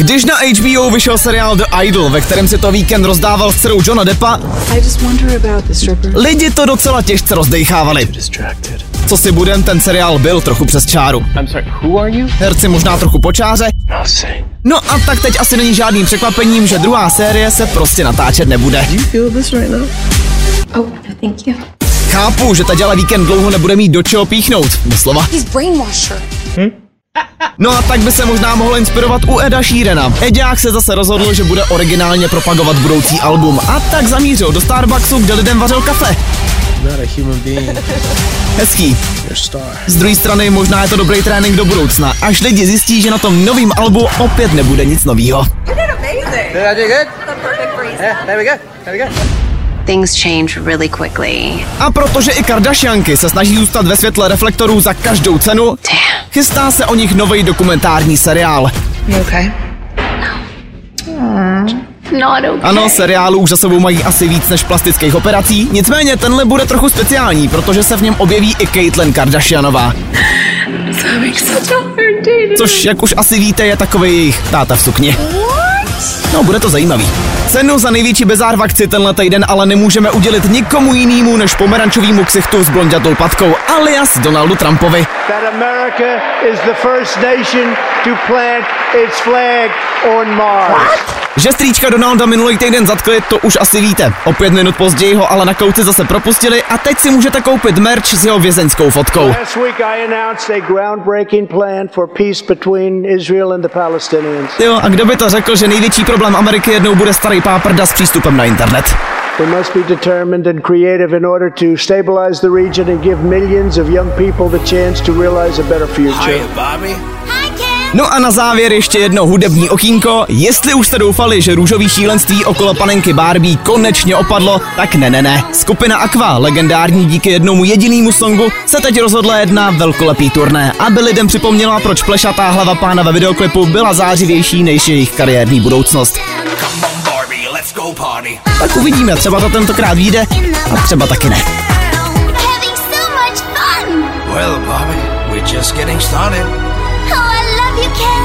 Když na HBO vyšel seriál The Idol, ve kterém si to víkend rozdával s dcerou Johna Deppa, lidi to docela těžce rozdejchávali. Co si budem, ten seriál byl trochu přes čáru. Herci možná trochu počáře. No a tak teď asi není žádným překvapením, že druhá série se prostě natáčet nebude. Oh, no, thank you. Chápu, že ta děla víkend dlouho nebude mít do čeho píchnout, doslova. Her. No a tak by se možná mohl inspirovat u Eda Sheerana. Eďák se zase rozhodl, že bude originálně propagovat budoucí album a tak zamířil do Starbucksu, kde lidem vařil kafe. Hezký. Z druhé strany možná je to dobrý trénink do budoucna, až lidi zjistí, že na tom novém albu opět nebude nic novýho. Things change really quickly. A protože i Kardashianky se snaží zůstat ve světle reflektorů za každou cenu, chystá se o nich nový dokumentární seriál. Okay? Not okay. Ano, seriálu už za sebou mají asi víc než plastických operací, nicméně tenhle bude trochu speciální, protože se v něm objeví i Caitlyn Kardashianová. Což, jak už asi víte, je takový jejich táta v sukni. No, bude to zajímavý. Cenu za největší bezár v akci tenhle týden ale nemůžeme udělit nikomu jinému než pomerančovýmu ksichtu s blondětou patkou alias Donaldu Trumpovi. that Že strýčka Donalda minulý týden zatkli, to už asi víte. O pět minut později ho ale na kouci zase propustili a teď si můžete koupit merch s jeho vězeňskou fotkou. Jo, a kdo by to řekl, že největší problém Ameriky jednou bude starý páprda s přístupem na internet. We must be determined and creative in order to stabilize the region and give millions of young people the chance to realize a better future. No a na závěr ještě jedno hudební okýnko. Jestli už jste doufali, že růžový šílenství okolo panenky Barbie konečně opadlo, tak ne, ne, ne. Skupina Aqua, legendární díky jednomu jedinému songu, se teď rozhodla jedna velkolepý turné, aby lidem připomněla, proč plešatá hlava pána ve videoklipu byla zářivější než jejich kariérní budoucnost. Tak uvidíme, třeba to tentokrát vyjde a třeba taky ne. Well, Bobby, we're just getting started. you can